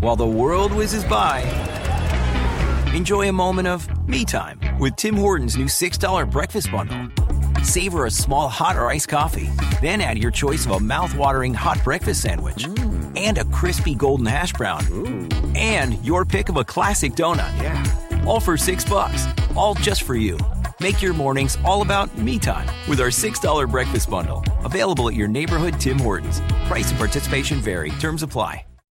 while the world whizzes by, enjoy a moment of me time with Tim Hortons' new $6 breakfast bundle. Savor a small hot or iced coffee, then add your choice of a mouth-watering hot breakfast sandwich and a crispy golden hash brown. And your pick of a classic donut. Yeah. All for 6 bucks. All just for you. Make your mornings all about me time with our $6 breakfast bundle. Available at your neighborhood Tim Hortons. Price and participation vary. Terms apply.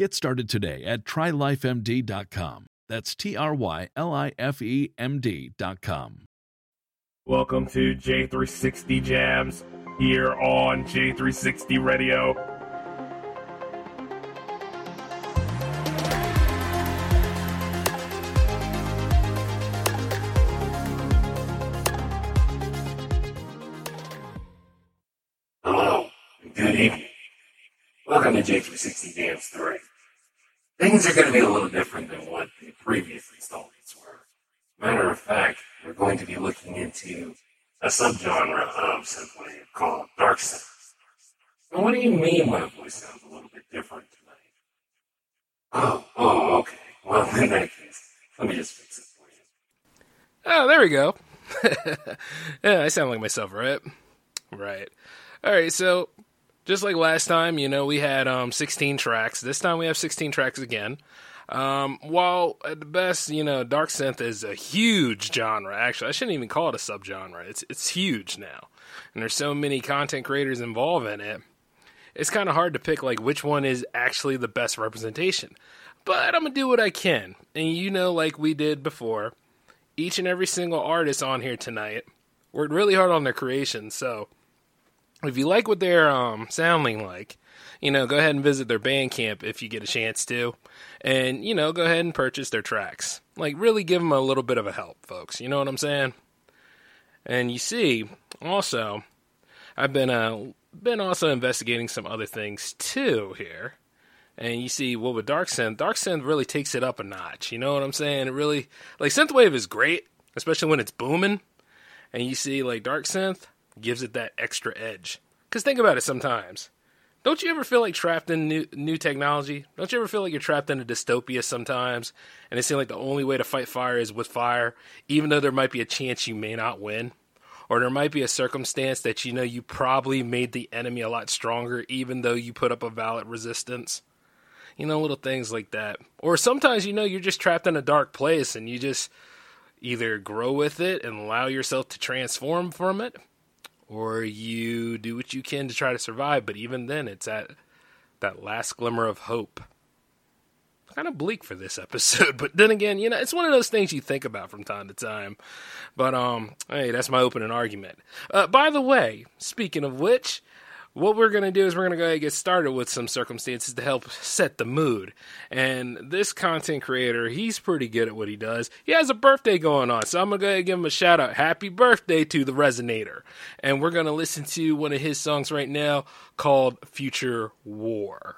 Get started today at trylifemd.com. That's T R Y L I F E M D.com. Welcome to J360 Jams here on J360 Radio. Hello, good evening. Welcome to J360 Jams 3. Things are going to be a little different than what the previous installments were. Matter of fact, we're going to be looking into a subgenre of synthwave called dark synth. Now, what do you mean my voice sounds a little bit different tonight? Oh, oh, okay. Well, in that case, let me just fix it for you. Oh, there we go. yeah, I sound like myself, right? Right. All right, so just like last time, you know, we had um 16 tracks. This time we have 16 tracks again. Um, while at the best, you know, dark synth is a huge genre. Actually, I shouldn't even call it a subgenre. It's it's huge now, and there's so many content creators involved in it. It's kind of hard to pick like which one is actually the best representation. But I'm gonna do what I can, and you know, like we did before, each and every single artist on here tonight worked really hard on their creation. So if you like what they're um, sounding like, you know, go ahead and visit their Bandcamp if you get a chance to, and you know, go ahead and purchase their tracks. Like, really give them a little bit of a help, folks. You know what I'm saying? And you see, also, I've been uh, been also investigating some other things too here. And you see, well, with Dark Synth, Dark Synth really takes it up a notch. You know what I'm saying? It really, like, Synthwave is great, especially when it's booming. And you see, like, Dark Synth gives it that extra edge. Because think about it sometimes. Don't you ever feel like trapped in new, new technology? Don't you ever feel like you're trapped in a dystopia sometimes? And it seems like the only way to fight fire is with fire, even though there might be a chance you may not win? Or there might be a circumstance that you know you probably made the enemy a lot stronger, even though you put up a valid resistance? You know, little things like that. Or sometimes, you know, you're just trapped in a dark place and you just either grow with it and allow yourself to transform from it, or you do what you can to try to survive. But even then, it's at that last glimmer of hope. Kind of bleak for this episode, but then again, you know, it's one of those things you think about from time to time. But um, hey, that's my opening argument. Uh, by the way, speaking of which, what we're going to do is we're going to go ahead and get started with some circumstances to help set the mood. And this content creator, he's pretty good at what he does. He has a birthday going on, so I'm going to go ahead and give him a shout out. Happy birthday to the Rezonator. And we're going to listen to one of his songs right now called Future War.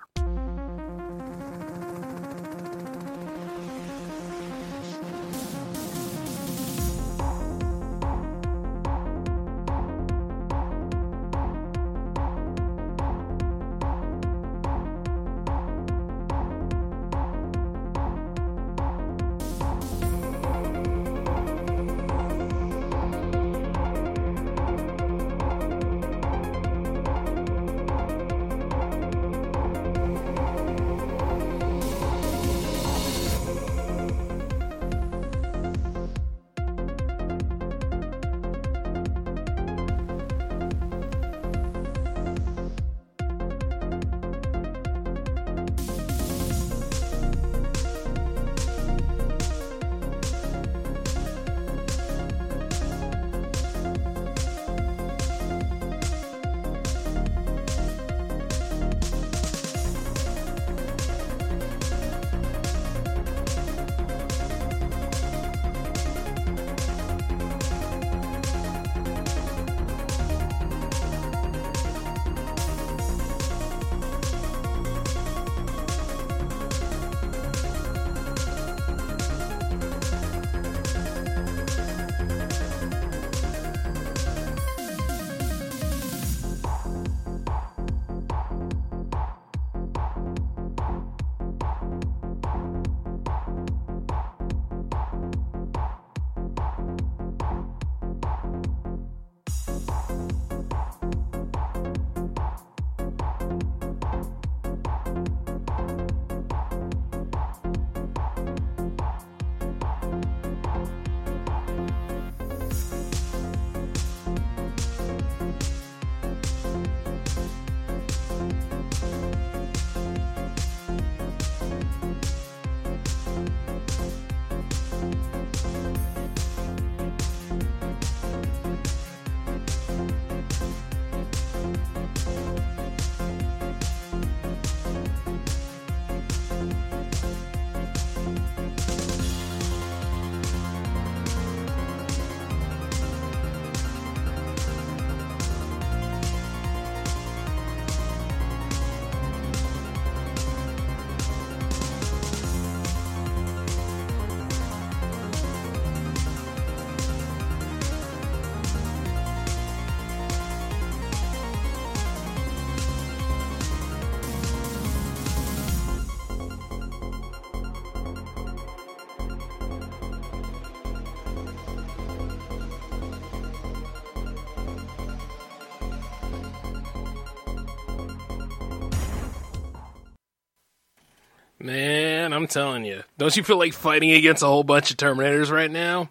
I'm telling you. Don't you feel like fighting against a whole bunch of Terminators right now?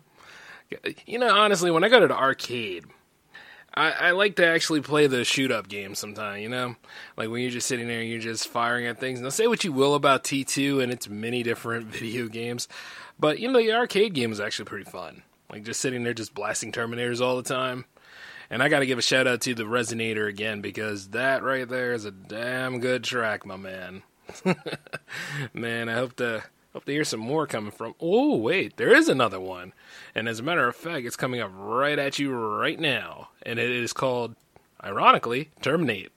You know, honestly, when I go to the arcade, I, I like to actually play the shoot up games sometimes, you know? Like when you're just sitting there and you're just firing at things. Now, say what you will about T2 and its many different video games, but, you know, the arcade game is actually pretty fun. Like just sitting there just blasting Terminators all the time. And I got to give a shout out to the Rezonator again because that right there is a damn good track, my man. Man, I hope to hope to hear some more coming from. Oh, wait, there is another one, and as a matter of fact, it's coming up right at you right now, and it is called, ironically, Terminate.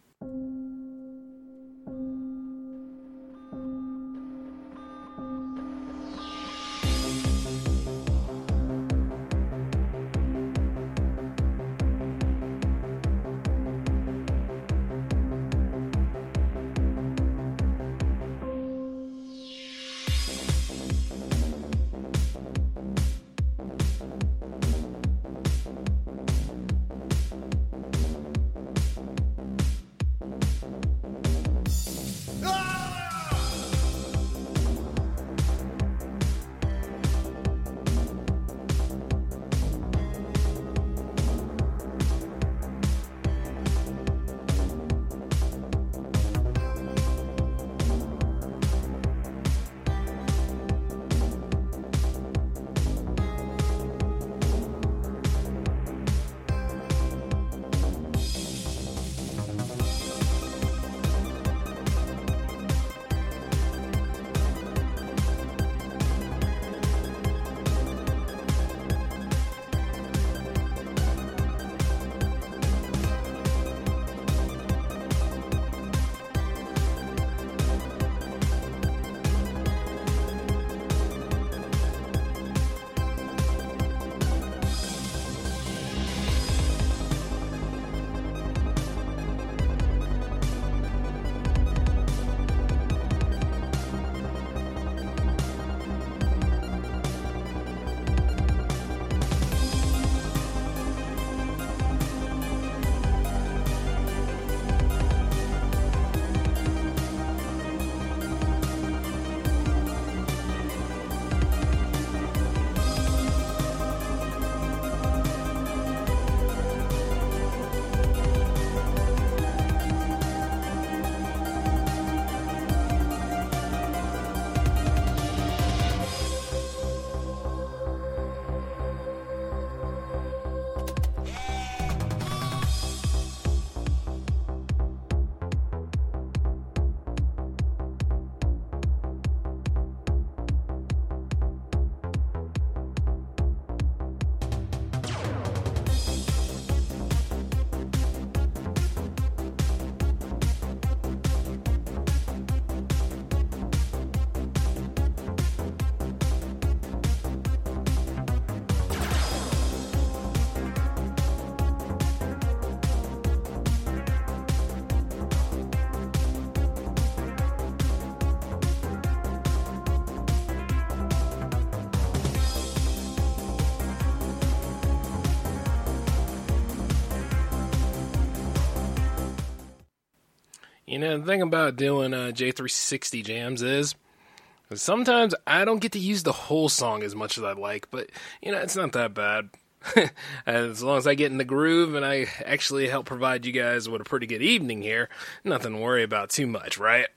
You know, the thing about doing uh, J360 jams is sometimes I don't get to use the whole song as much as I'd like, but, you know, it's not that bad. as long as I get in the groove and I actually help provide you guys with a pretty good evening here, nothing to worry about too much, right?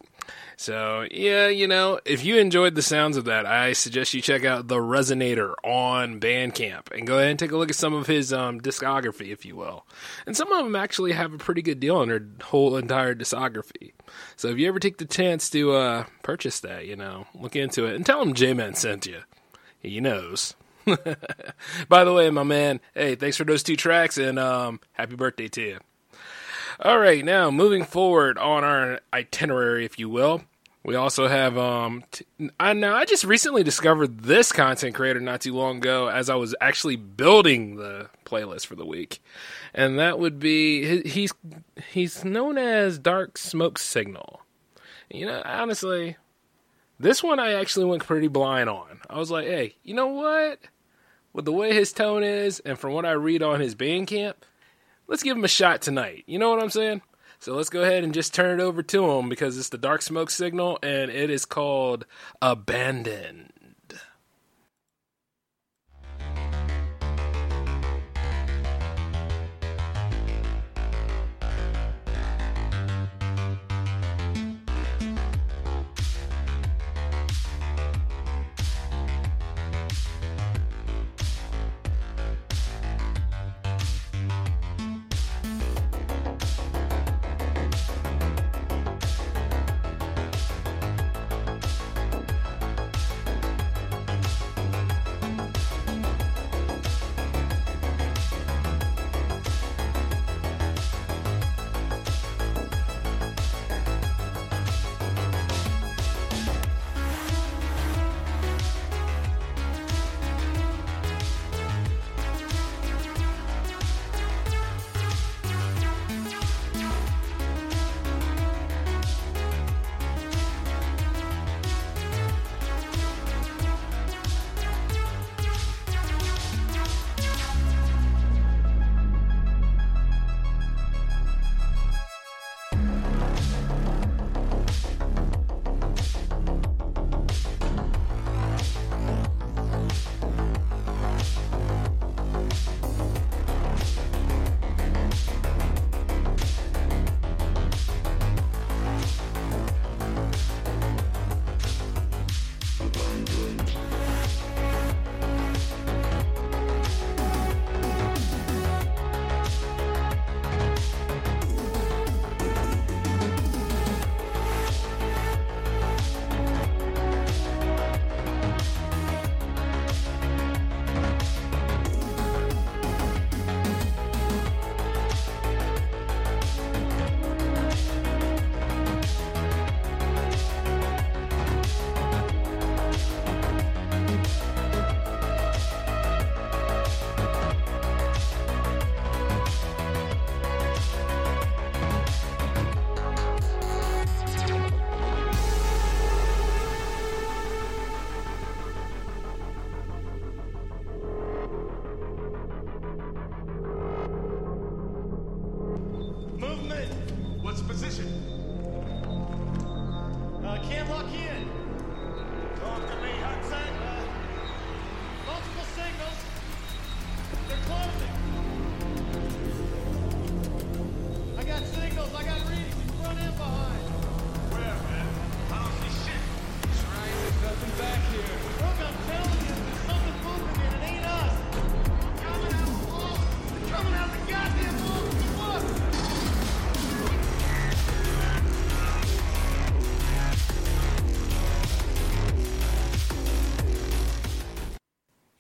So, yeah, you know, if you enjoyed the sounds of that, I suggest you check out The Rezonator on Bandcamp and go ahead and take a look at some of his um, discography, if you will. And some of them actually have a pretty good deal on their whole entire discography. So if you ever take the chance to uh, purchase that, you know, look into it and tell him J Man sent you. He knows. By the way, my man, hey, thanks for those two tracks and um, happy birthday to you. All right, now moving forward on our itinerary, if you will, we also have um. T- I know I just recently discovered this content creator not too long ago as I was actually building the playlist for the week, and that would be he's he's known as Dark Smoke Signal. You know, honestly, this one I actually went pretty blind on. I was like, hey, you know what? With the way his tone is, and from what I read on his Bandcamp, let's give him a shot tonight. You know what I'm saying? So let's go ahead and just turn it over to him because it's the Dark Smoke Signal and it is called Abandoned.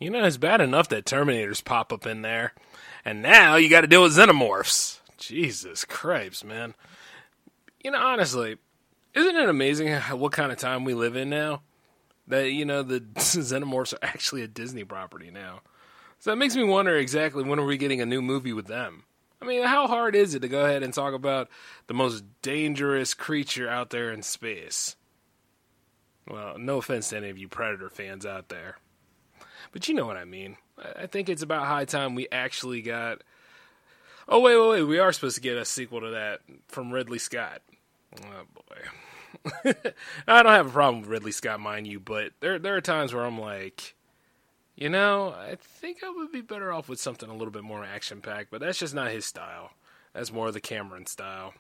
You know, it's bad enough that Terminators pop up in there, and now you got to deal with Xenomorphs. Jesus Christ, man. You know, honestly, isn't it amazing what kind of time we live in now? That, you know, the Xenomorphs are actually a Disney property now. So that makes me wonder exactly when are we getting a new movie with them? I mean, how hard is it to go ahead and talk about the most dangerous creature out there in space? Well, no offense to any of you Predator fans out there. But you know what I mean. I think it's about high time we actually got. Oh wait, wait, wait! We are supposed to get a sequel to that from Ridley Scott. Oh boy, I don't have a problem with Ridley Scott, mind you, but there there are times where I'm like, you know, I think I would be better off with something a little bit more action packed. But that's just not his style. That's more of the Cameron style.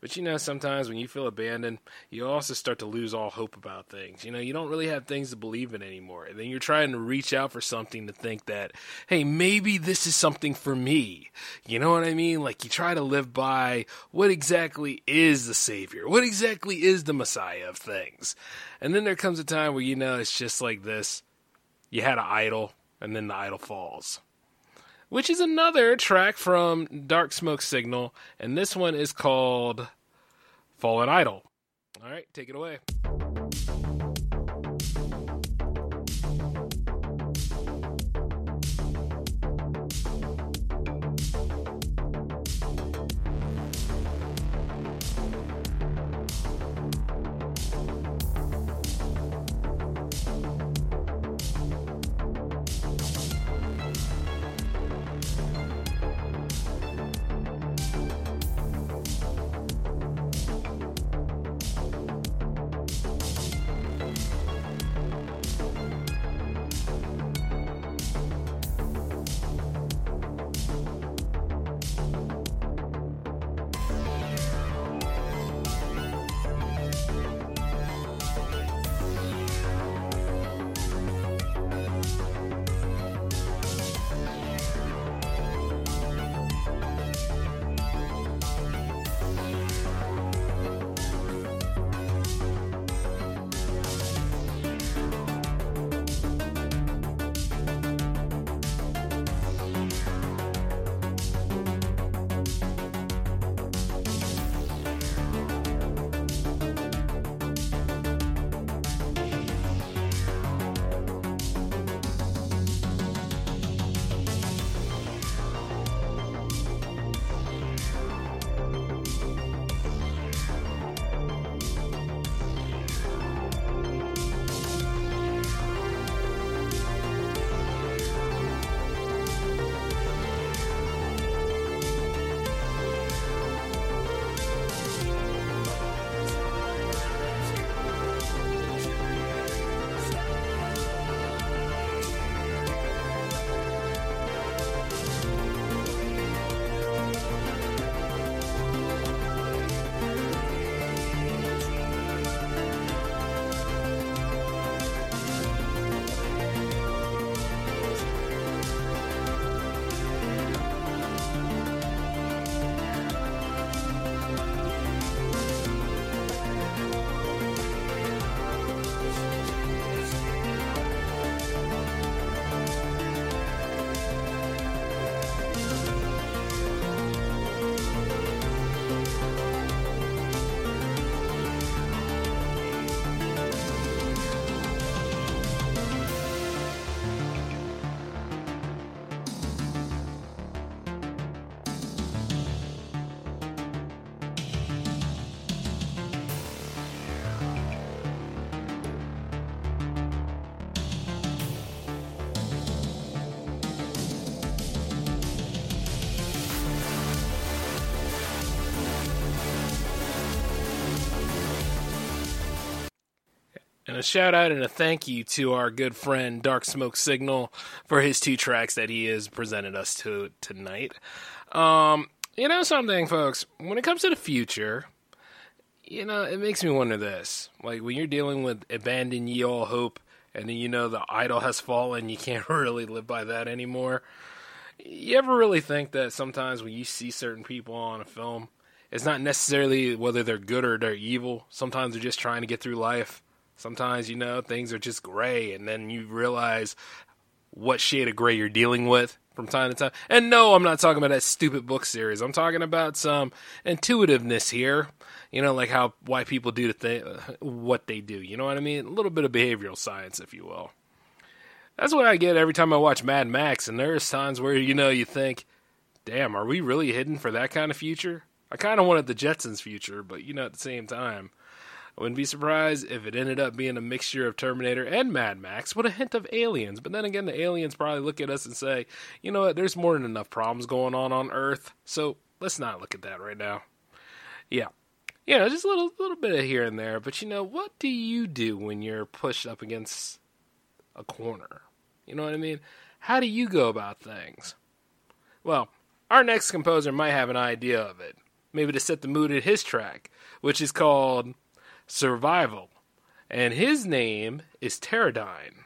But you know, sometimes when you feel abandoned, you also start to lose all hope about things. You know, you don't really have things to believe in anymore. And then you're trying to reach out for something to think that, hey, maybe this is something for me. You know what I mean? Like you try to live by what exactly is the Savior? What exactly is the Messiah of things? And then there comes a time where, you know, it's just like this. You had an idol, and then the idol falls which is another track from Dark Smoke Signal, and this one is called Fallen Idol. All right, take it away. A shout out and a thank you to our good friend Dark Smoke Signal for his two tracks that he has presented us to tonight. Um, you know something, folks? When it comes to the future, you know, it makes me wonder this. Like, when you're dealing with abandon ye all hope, and then you know the idol has fallen, you can't really live by that anymore. You ever really think that sometimes when you see certain people on a film, it's not necessarily whether they're good or they're evil. Sometimes they're just trying to get through life. Sometimes, you know, things are just gray, and then you realize what shade of gray you're dealing with from time to time. And no, I'm not talking about that stupid book series. I'm talking about some intuitiveness here. You know, like how why people do the thing, uh, what they do. You know what I mean? A little bit of behavioral science, if you will. That's what I get every time I watch Mad Max. And there's times where you know you think, "Damn, are we really hidden for that kind of future?" I kind of wanted the Jetsons' future, but you know, at the same time, I wouldn't be surprised if it ended up being a mixture of Terminator and Mad Max with a hint of aliens. But then again, the aliens probably look at us and say, you know what, there's more than enough problems going on on Earth, so let's not look at that right now. Yeah. You know, just a little, little bit of here and there. But you know, what do you do when you're pushed up against a corner? You know what I mean? How do you go about things? Well, our next composer might have an idea of it. Maybe to set the mood at his track, which is called Survival. And his name is Terrordyne.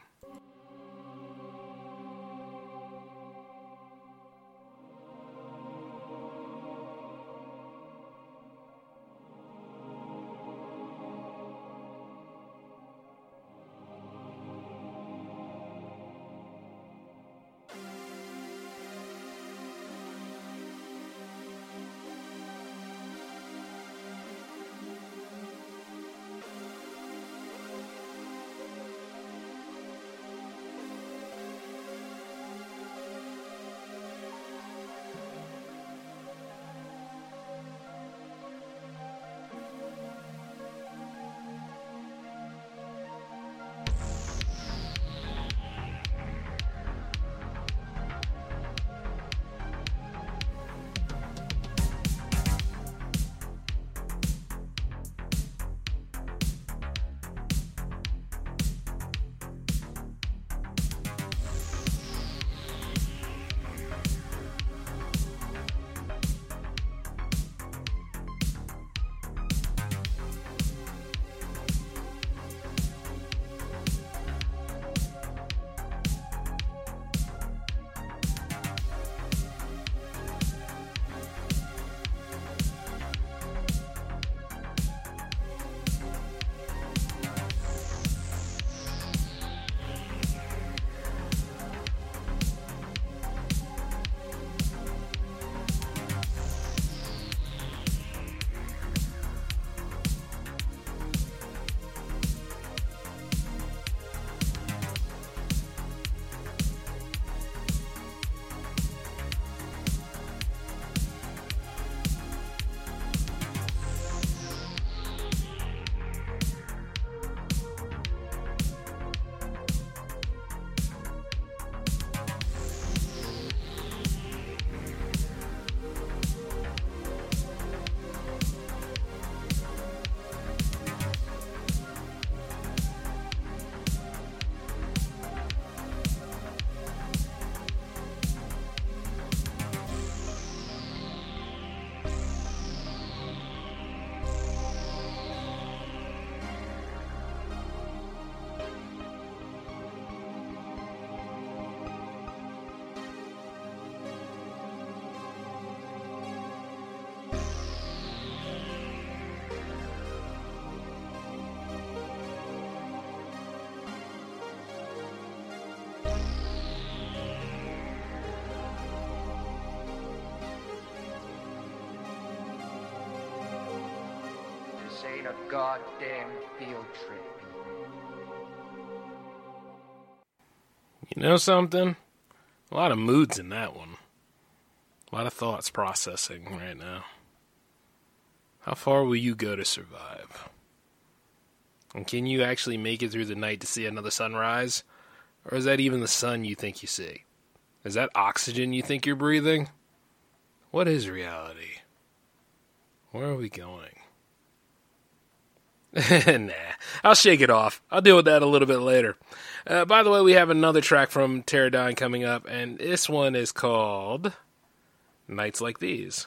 Ain't a goddamn field trip. You know something? A lot of moods in that one. A lot of thoughts processing right now. How far will you go to survive? And can you actually make it through the night to see another sunrise? Or is that even the sun you think you see? Is that oxygen you think you're breathing? What is reality? Where are we going? nah, I'll shake it off. I'll deal with that a little bit later. Uh, by the way, we have another track from Terrordyne coming up, and this one is called Nights Like These.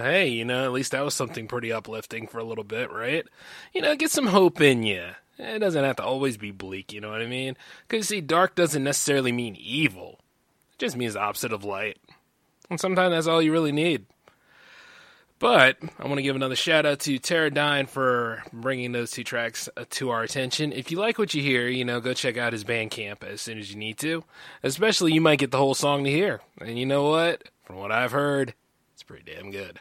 Hey, you know, at least that was something pretty uplifting for a little bit, right? You know, get some hope in you. It doesn't have to always be bleak, you know what I mean? Because, see, dark doesn't necessarily mean evil, it just means the opposite of light. And sometimes that's all you really need. But I want to give another shout out to Terrordyne for bringing those two tracks uh, to our attention. If you like what you hear, you know, go check out his Bandcamp as soon as you need to. Especially, you might get the whole song to hear. And you know what? From what I've heard, pretty damn good.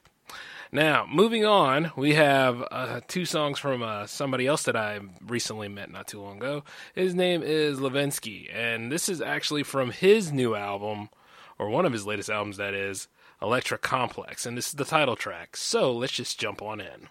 Now, moving on, we have uh, two songs from uh, somebody else that I recently met not too long ago. His name is Levinsky, and this is actually from his new album, or one of his latest albums, that is, Electra Complex, and this is the title track. So let's just jump on in.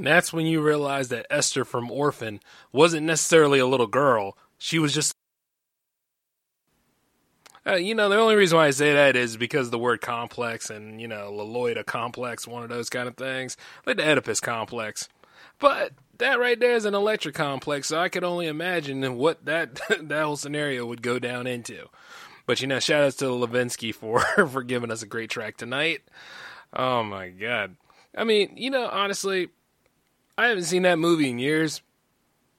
And that's when you realize that Esther from Orphan wasn't necessarily a little girl. She was just. Uh, you know, the only reason why I say that is because the word complex and, you know, Lolita complex, one of those kind of things, like the Oedipus complex. But that right there is an Electra complex, so I could only imagine what that that whole scenario would go down into. But you know, shout outs to Levinsky for for giving us a great track tonight. Oh my god. I mean, you know, honestly, I haven't seen that movie in years,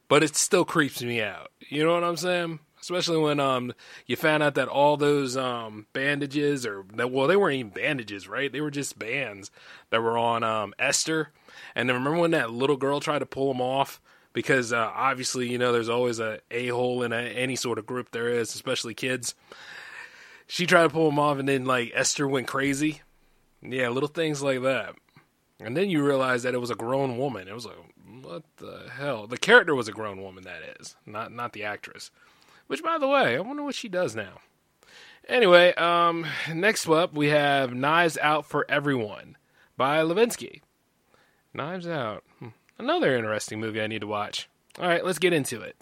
but it still creeps me out. You know what I'm saying? Especially when um you found out that all those um bandages or well they weren't even bandages, right? They were just bands that were on um Esther. And then remember when that little girl tried to pull them off? Because uh, obviously, you know, there's always a a hole in a, any sort of group there is, especially kids. She tried to pull them off, and then like Esther went crazy. Yeah, little things like that. And then you realize that it was a grown woman. It was like, what the hell? The character was a grown woman, that is, not not the actress. Which, by the way, I wonder what she does now. Anyway, um, next up we have Knives Out for Everyone by Levinsky. Knives Out. Hmm. Another interesting movie I need to watch. All right, let's get into it.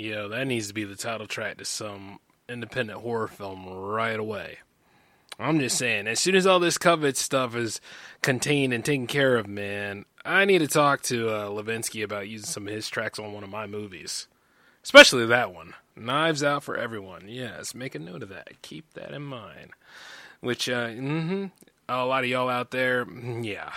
Yo, that needs to be the title track to some independent horror film right away. I'm just saying, as soon as all this COVID stuff is contained and taken care of, man, I need to talk to uh, Levinsky about using some of his tracks on one of my movies. Especially that one. Knives Out for Everyone. Yes, make a note of that. Keep that in mind. Which, uh, mm-hmm, a lot of y'all out there, mm, yeah.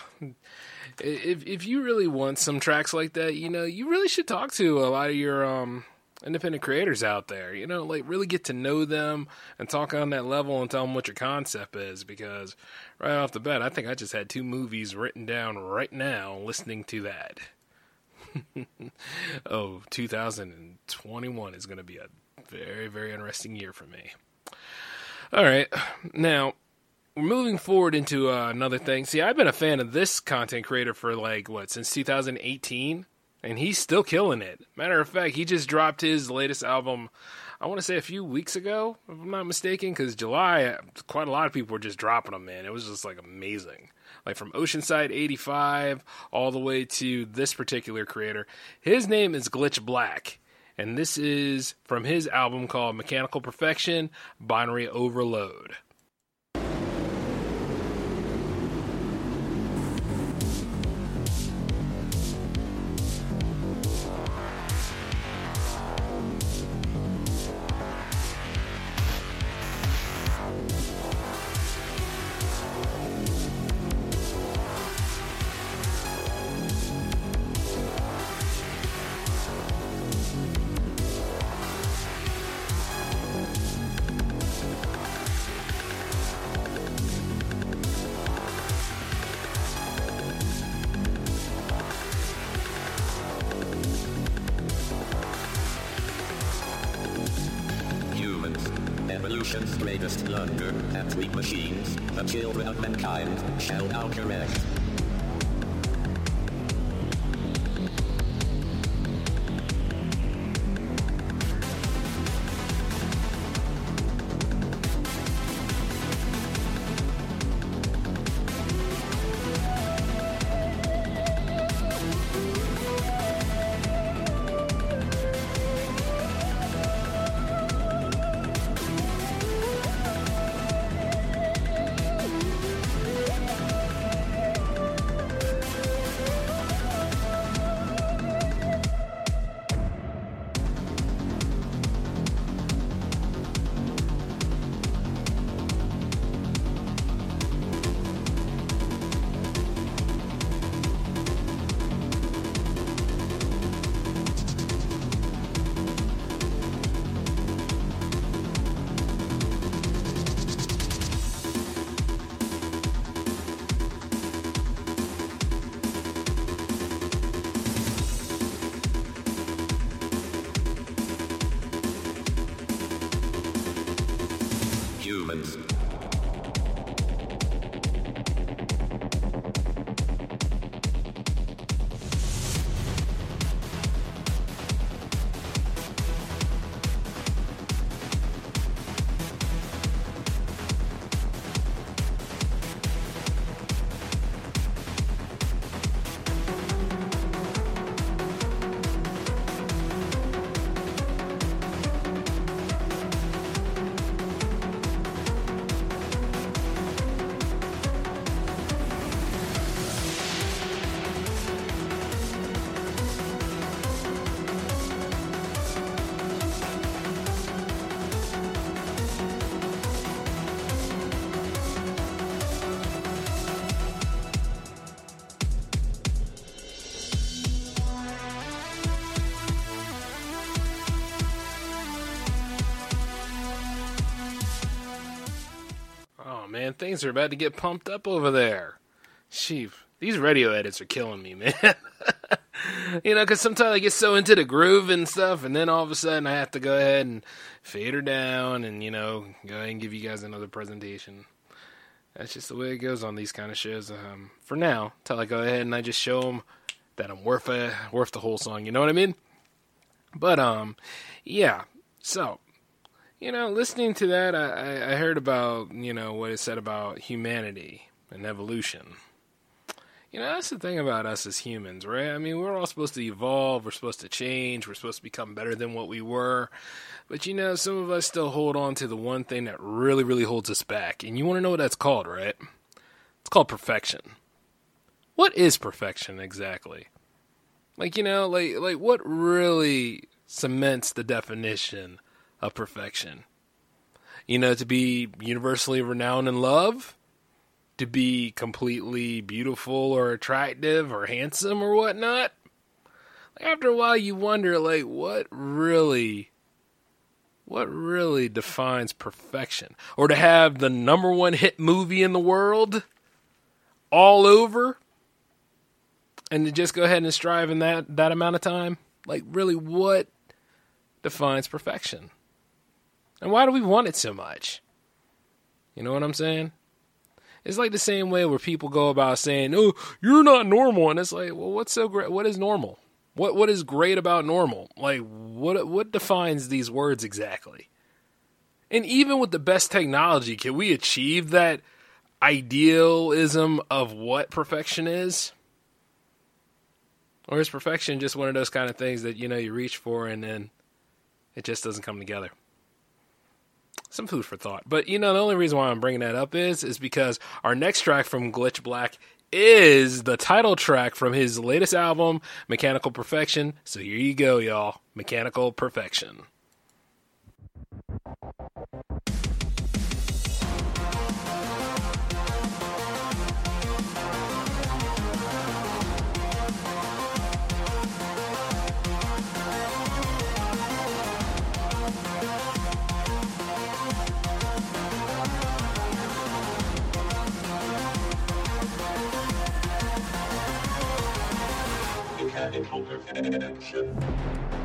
If if you really want some tracks like that, you know, you really should talk to a lot of your um independent creators out there. You know, like really get to know them and talk on that level and tell them what your concept is. Because right off the bat, I think I just had two movies written down right now listening to that. oh, 2021 is going to be a very, very interesting year for me. All right. Now, we're moving forward into uh, another thing. See, I've been a fan of this content creator for like, what, since 2018? And he's still killing it. Matter of fact, he just dropped his latest album, I want to say a few weeks ago, if I'm not mistaken, because July, quite a lot of people were just dropping them, man. It was just like amazing. Like from Oceanside 85 all the way to this particular creator. His name is Glitch Black. And this is from his album called Mechanical Perfection Binary Overload. Things are about to get pumped up over there. Sheep, these radio edits are killing me, man. you know, because sometimes I get so into the groove and stuff, and then all of a sudden I have to go ahead and fade her down, and you know, go ahead and give you guys another presentation. That's just the way it goes on these kind of shows. Um, for now, till I go ahead and I just show them that I'm worth a, worth the whole song. You know what I mean? But um, yeah. So you know, listening to that, I, I- heard about, you know, what it said about humanity and evolution. You know, that's the thing about us as humans, right? I mean, we're all supposed to evolve, we're supposed to change, we're supposed to become better than what we were. But, you know, some of us still hold on to the one thing that really, really holds us back. And you want to know what that's called, right? It's called perfection. What is perfection exactly? Like, you know, like like what really cements the definition of perfection? You know, to be universally renowned in love, to be completely beautiful or attractive or handsome or whatnot. after a while you wonder like what really what really defines perfection or to have the number one hit movie in the world all over and to just go ahead and strive in that that amount of time like really what defines perfection and why do we want it so much you know what i'm saying it's like the same way where people go about saying oh you're not normal and it's like well what's so great what is normal what what is great about normal? Like what what defines these words exactly? And even with the best technology, can we achieve that idealism of what perfection is? Or is perfection just one of those kind of things that you know you reach for and then it just doesn't come together? Some food for thought. But you know the only reason why I'm bringing that up is is because our next track from Glitch Black is the title track from his latest album, Mechanical Perfection. So here you go, y'all. Mechanical Perfection. Mechanical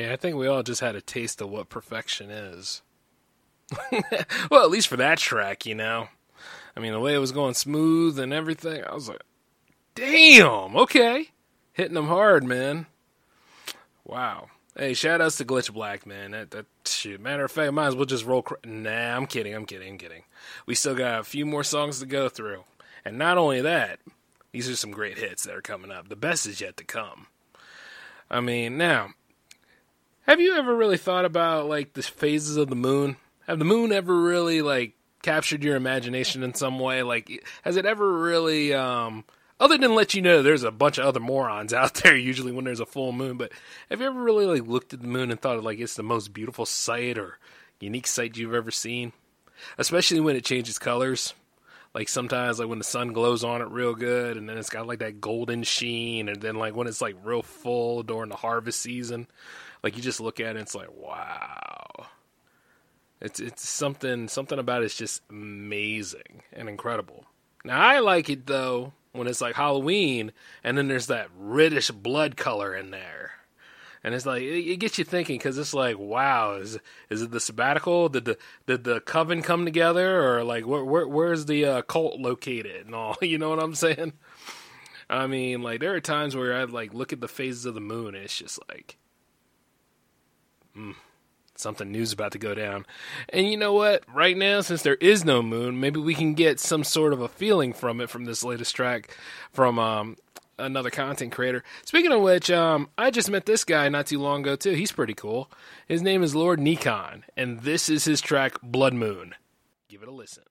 Okay, I think we all just had a taste of what perfection is. well, at least for that track, you know. I mean, the way it was going smooth and everything, I was like, damn, okay. Hitting them hard, man. Wow. Hey, shout outs to Glitch Black, man. That, that shit. Matter of fact, might as well just roll. Cr- nah, I'm kidding. I'm kidding. I'm kidding. We still got a few more songs to go through. And not only that, these are some great hits that are coming up. The best is yet to come. I mean, now, have you ever really thought about like the phases of the moon? Have the moon ever really like captured your imagination in some way? Like, has it ever really, um, other than let you know there's a bunch of other morons out there usually when there's a full moon, but have you ever really like looked at the moon and thought like it's the most beautiful sight or unique sight you've ever seen? Especially when it changes colors. Like sometimes like when the sun glows on it real good and then it's got like that golden sheen and then like when it's like real full during the harvest season like you just look at it, and it's like wow. It's it's something something about it's just amazing and incredible. Now I like it though when it's like Halloween and then there's that reddish blood color in there. And it's like it, it gets you thinking because it's like, wow, is is it the sabbatical? Did the did the coven come together, or like where, where where's the uh, cult located and all? You know what I'm saying? I mean, like there are times where I like look at the phases of the moon, and it's just like, mm, something new's about to go down. And you know what? Right now, since there is no moon, maybe we can get some sort of a feeling from it from this latest track from um, another content creator. Speaking of which, um, I just met this guy not too long ago too. He's pretty cool. His name is Lord Nikon, and this is his track Blood Moon. Give it a listen.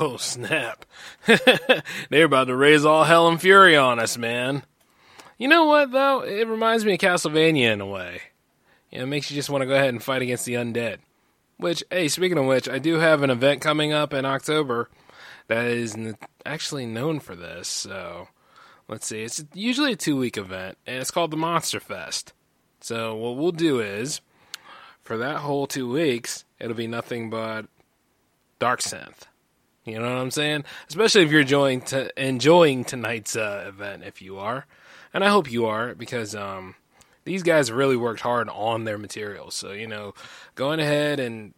Oh, snap. They're about to raise all hell and fury on us, man. You know what, though? It reminds me of Castlevania in a way. You know, it makes you just want to go ahead and fight against the undead. Which, hey, speaking of which, I do have an event coming up in October that is actually known for this. So, let's see. It's usually a two week event, and it's called the Monster Fest. So, what we'll do is, for that whole two weeks, it'll be nothing but Dark Synth. You know what I'm saying? Especially if you're enjoying to, enjoying tonight's uh, event, if you are, and I hope you are, because um, these guys really worked hard on their materials. So you know, going ahead and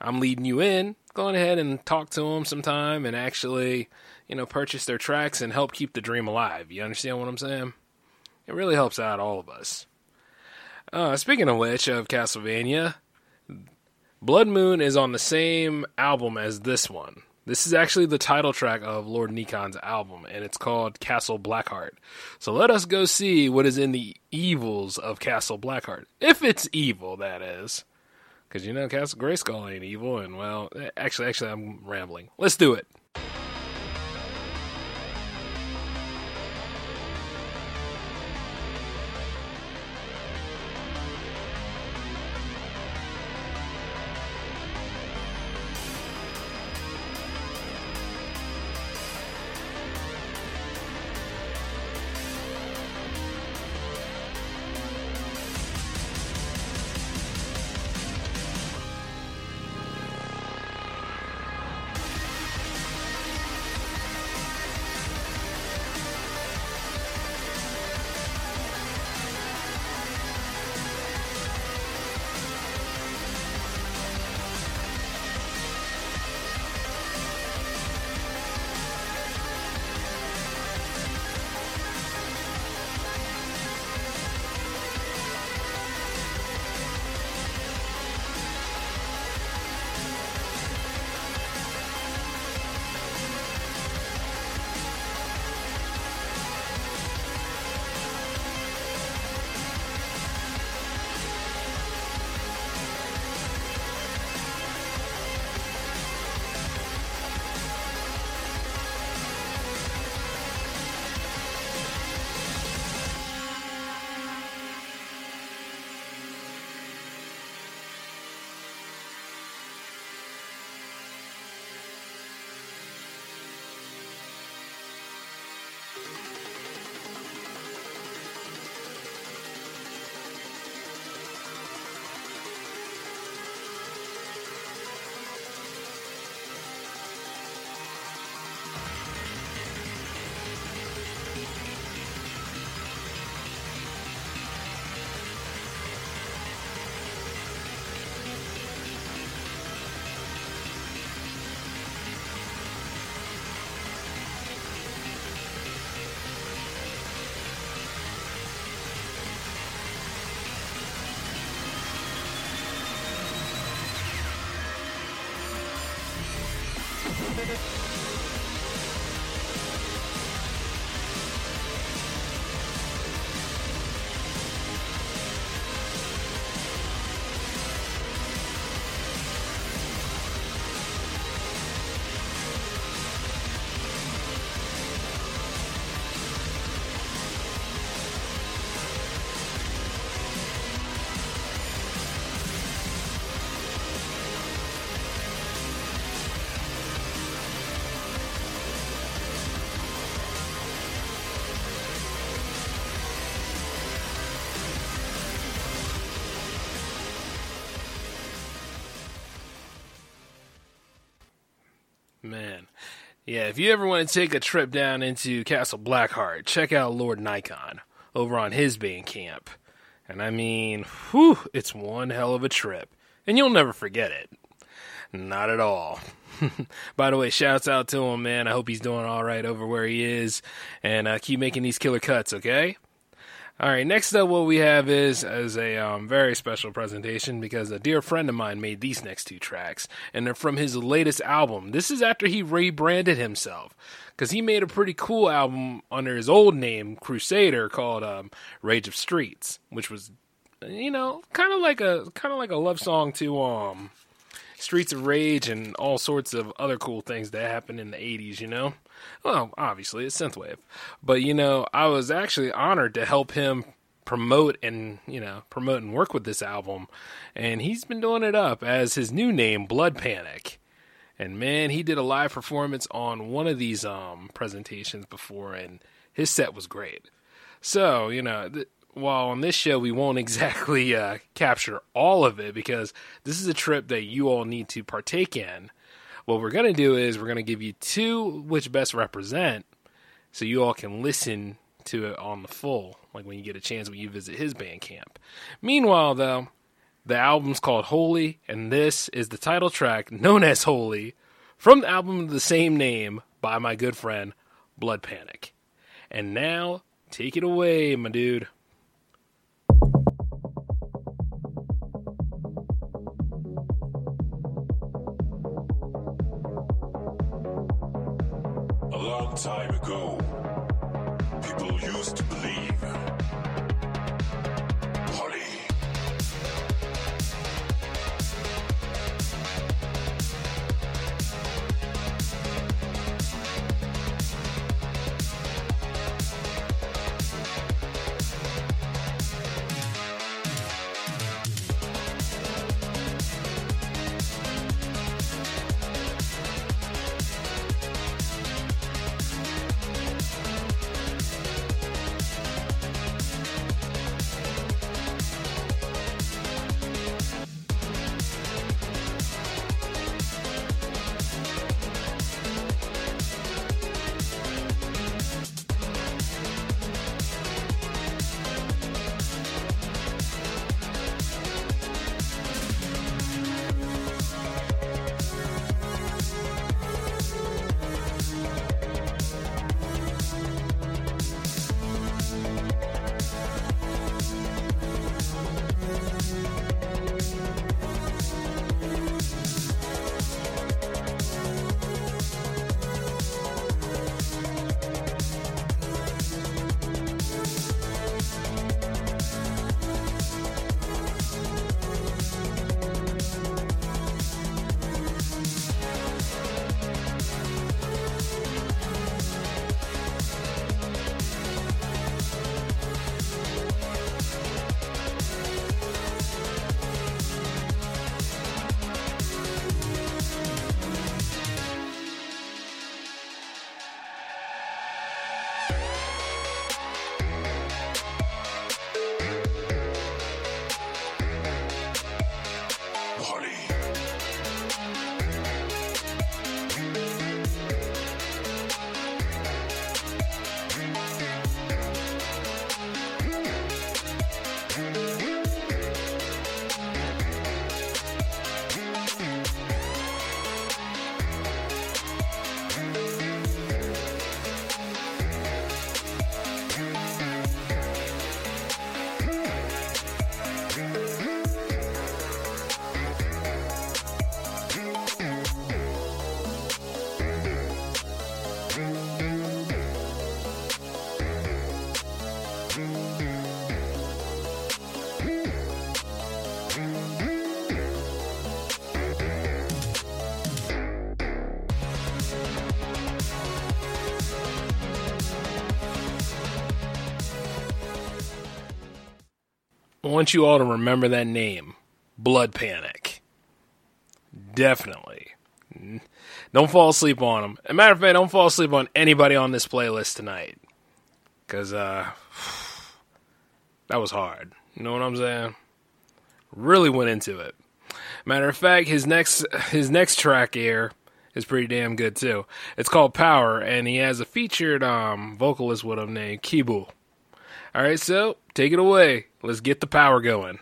I'm leading you in. Going ahead and talk to them sometime, and actually, you know, purchase their tracks and help keep the dream alive. You understand what I'm saying? It really helps out all of us. Uh, speaking of which, of Castlevania, Blood Moon is on the same album as this one This is actually the title track of Lord Nikon's album, and it's called Castle Blackheart. So let us go see what is in the evils of Castle Blackheart. If it's evil, that is. Because you know, Castle Grayskull ain't evil, and well, eh, actually, actually, I'm rambling. Let's do it. Yeah, if you ever want to take a trip down into Castle Blackheart, check out Lord Nikon over on his Bandcamp. And I mean, whew, it's one hell of a trip. And you'll never forget it. Not at all. By the way, shouts out to him, man. I hope he's doing all right over where he is. And uh, keep making these killer cuts, okay? All right, next up, what we have is is a um, very special presentation because a dear friend of mine made these next two tracks, and they're from his latest album. This is after he rebranded himself because he made a pretty cool album under his old name, Crusader, called um, Rage of Streets, which was, you know, kind of like a kind of like a love song to um, Streets of Rage and all sorts of other cool things that happened in the '80s. You know. Well, obviously it's synthwave, but you know, I was actually honored to help him promote and you know promote and work with this album, and he's been doing it up as his new name, Blood Panic. And man, he did a live performance on one of these um presentations before, and his set was great. So you know. Th- while on this show we won't exactly uh, capture all of it because this is a trip that you all need to partake in what we're going to do is we're going to give you two which best represent so you all can listen to it on the full, like when you get a chance when you visit his Bandcamp. Meanwhile, though, the album's called Holy, and this is the title track known as Holy from the album of the same name by my good friend Blood Panic. And now, take it away, my dude. Time I want you all to remember that name Blood Panic. Definitely. Don't fall asleep on them. As a matter of fact, don't fall asleep on anybody on this playlist tonight. Because, uh, that was hard. You know what I'm saying? Really went into it. Matter of fact, his next his next track here is pretty damn good too. It's called Power, and he has a featured um, vocalist with him named Keybeaux. All right, so take it away. Let's get the power going.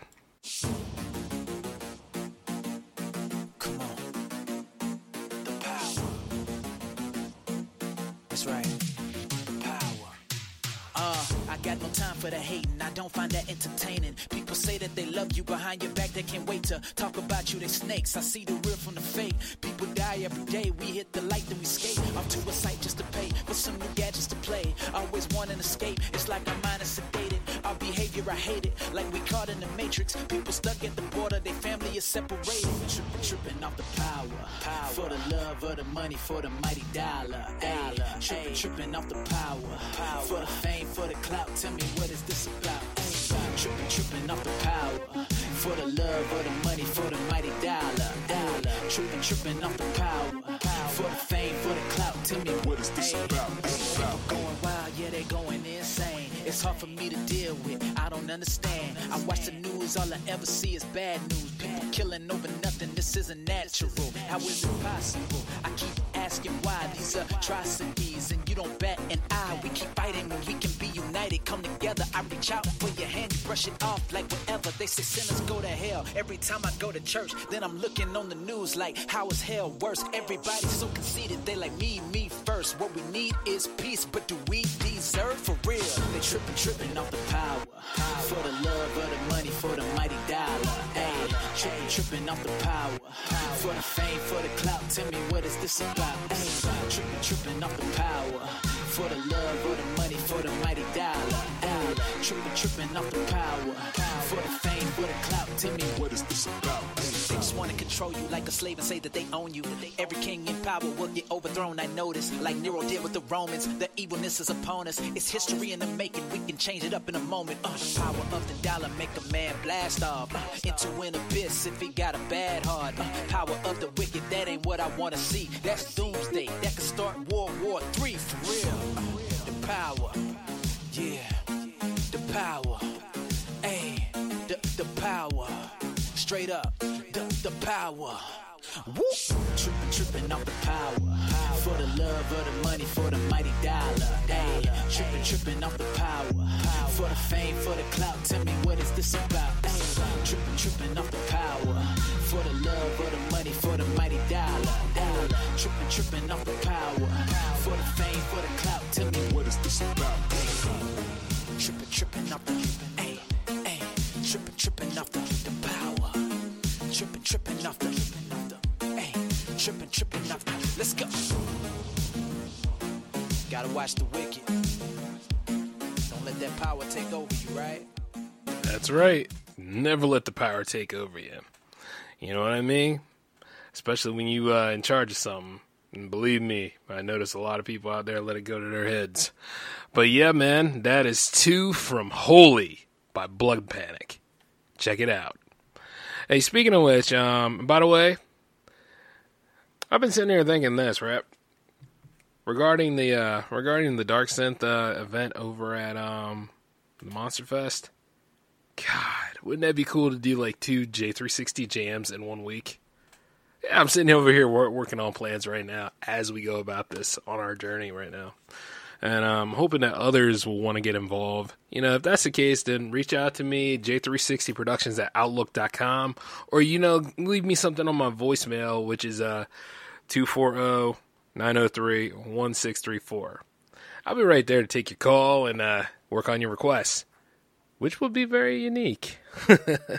That they love you behind your back. They can't wait to talk about you. They snakes. I see the real from the fake. People die every day. We hit the light, then we skate off to a site just to pay for some new gadgets to play. Always want an escape. It's like our mind is sedated. Our behavior, I hate it. Like we caught in the matrix. People stuck at the border. Their family is separated. Tripping, tripping off the power. power. For the love of the money, for the mighty dollar. dollar. Tripping, tripping off the power. power. For the fame, for the clout. Tell me what is this about? Tripping, tripping off the power. For the love of the money, for the mighty dollar. dollar. Tripping, tripping off the power. For the fame, for the clout. Tell me what is this about? People going wild, yeah, they going insane. It's hard for me to deal with. I don't understand. I watch the news, all I ever see is bad news. People killing over nothing. This isn't natural. How is it possible? I keep asking why these atrocities, and you don't bat an eye. We keep fighting when we can united. Come together. I reach out for your hand, you brush it off like whatever. They say sinners go to hell every time I go to church. Then I'm looking on the news like, how is hell worse? Everybody's so conceited. They like me, me first. What we need is peace, but do we deserve for real? They tripping, tripping off the power. For the love of the money, for the mighty dollar. Hey, Tripping, tripping off the power. For the fame, for the clout, tell me what is this about? Ay, tripping, tripping off the power. For the love, for the money, for the mighty dollar. Ay, tripping, tripping off the power. For the fame, for the clout, tell me what is this about? They just wanna control you like a slave and say that they own you. Every king in power will get overthrown, I notice. Like Nero did with the Romans, the evilness is upon us. It's history in the making, we can change it up in a moment. Uh, power of the dollar make a man blast off into an abyss if he got a bad heart. Uh, power of the wicked, that ain't what I wanna see. That's doomsday, straight up, the, the power. Woo! Tripping, tripping off the power. For the love of the money, for the mighty dollar. Hey, tripping, tripping off the power. For the fame, for the clout. Tell me what is this about? Hey, tripping, tripping off the power. For the love of the money, for the mighty dollar. Hey, tripping, tripping off the power. For the fame, for the clout. Tell me what is this about? Hey, tripping, tripping off the. Let's go. Gotta watch the wicked. Don't let that power take over you, right? That's right. Never let the power take over you. You know what I mean? Especially when you uh, in charge of something. And believe me, I notice a lot of people out there let it go to their heads. But yeah, man, that is two from Holy by Blood Panic. Check it out. Hey, speaking of which, um, by the way, I've been sitting here thinking this, right? Regarding the uh regarding the Dark Synth uh, event over at um the Monster Fest. God, wouldn't that be cool to do like two J360 jams in one week? Yeah, I'm sitting over here working on plans right now as we go about this on our journey right now. And I'm hoping that others will want to get involved. You know, if that's the case, then reach out to me, J360productions at outlook.com, or, you know, leave me something on my voicemail, which is uh, 240 903 1634. I'll be right there to take your call and uh, work on your requests, which will be very unique. but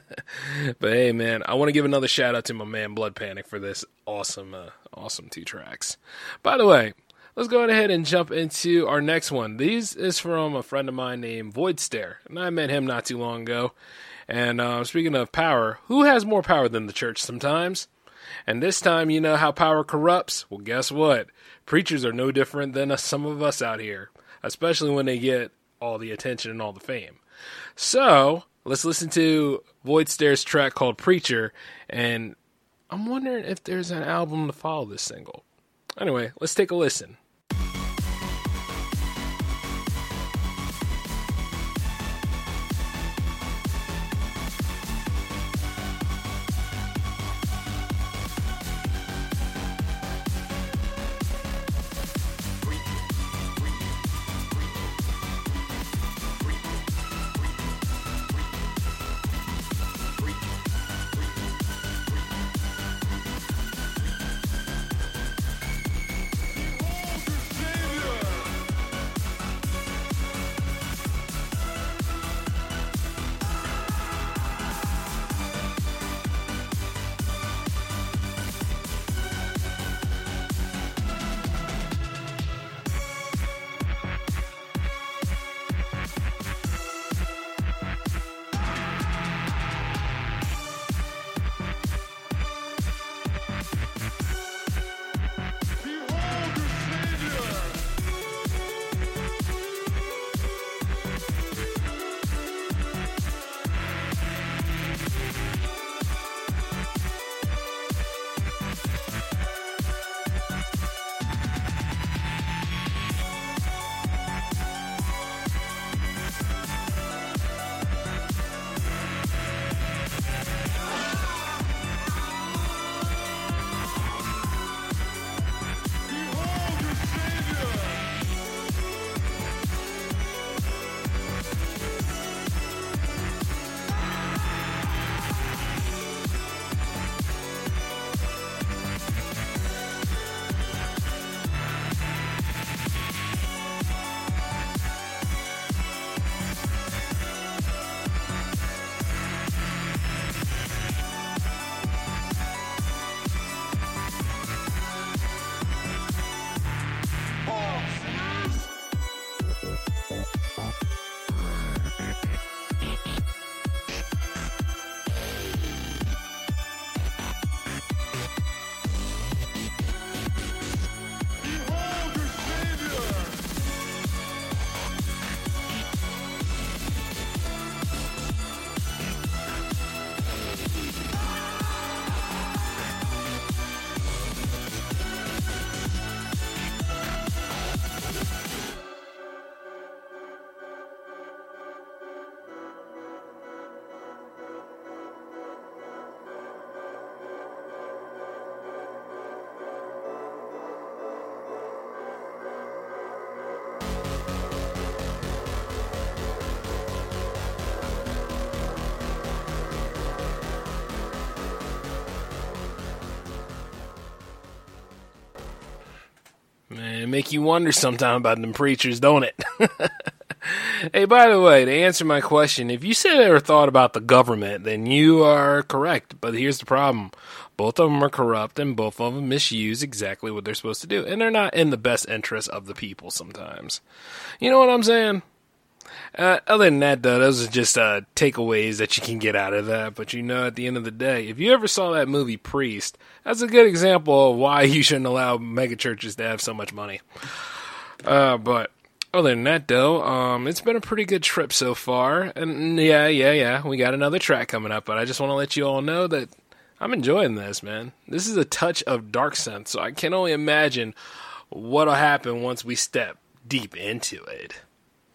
hey, man, I want to give another shout out to my man Blood Panic for this awesome, uh, awesome two tracks. By the way, let's go ahead and jump into our next one. These is from a friend of mine named Void Stare, and I met him not too long ago. And uh, speaking of power, who has more power than the church sometimes? And this time, you know how power corrupts? Well, guess what? Preachers are no different than some of us out here, especially when they get all the attention and all the fame. So, let's listen to Void Stare's track called Preacher, and I'm wondering if there's an album to follow this single. Anyway, let's take a listen. Make you wonder sometime about them preachers, don't it? hey, by the way, to answer my question, if you said or thought about the government, then you are correct. But here's the problem. Both of them are corrupt and both of them misuse exactly what they're supposed to do. And they're not in the best interest of the people sometimes. You know what I'm saying? Uh, other than that, though, those are just uh, takeaways that you can get out of that. But you know, at the end of the day, if you ever saw that movie Priest, that's a good example of why you shouldn't allow megachurches to have so much money. Uh, but other than that, though, um, it's been a pretty good trip so far. And yeah, yeah, yeah, we got another track coming up. But I just want to let you all know that I'm enjoying this, man. This is a touch of dark Synth, so I can only imagine what'll happen once we step deep into it.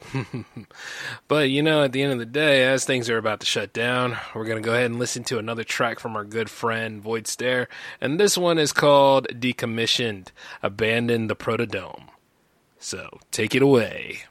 but you know, at the end of the day, as things are about to shut down, we're going to go ahead and listen to another track from our good friend Void Stare. And this one is called Decommissioned Abandon the Protodome. So take it away.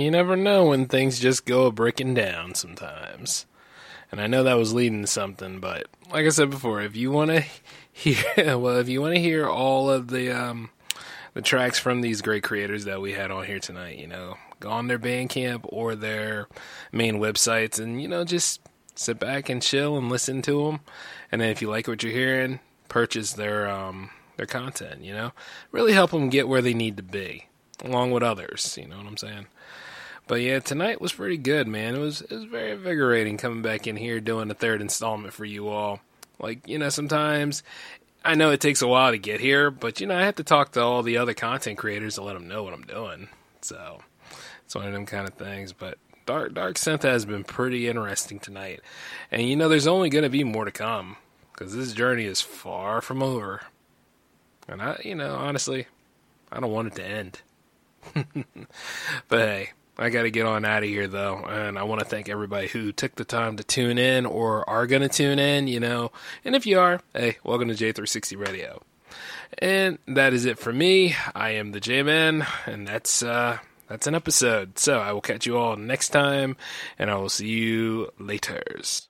You never know when things just go a breaking down sometimes. And I know that was leading to something, but like I said before, if you want to hear, well, if you want to hear all of the um, the tracks from these great creators that we had on here tonight, you know, go on their Bandcamp or their main websites, and you know, just sit back and chill and listen to them. And then if you like what you're hearing, purchase their um, their content. You know, really help them get where they need to be, along with others. You know what I'm saying? But yeah, tonight was pretty good, man. It was it was very invigorating coming back in here doing the third installment for you all. Like, you know, sometimes I know it takes a while to get here, but you know, I have to talk to all the other content creators to let them know what I'm doing. So, it's one of them kind of things, but Dark Dark Synth has been pretty interesting tonight. And you know, there's only going to be more to come cuz this journey is far from over. And I, you know, honestly, I don't want it to end. but hey, I got to get on out of here though, and I want to thank everybody who took the time to tune in or are going to tune in, you know. And if you are, hey, welcome to J360 Radio. And that is it for me. I am the J Man, and that's uh that's an episode. So I will catch you all next time, and I will see you later's.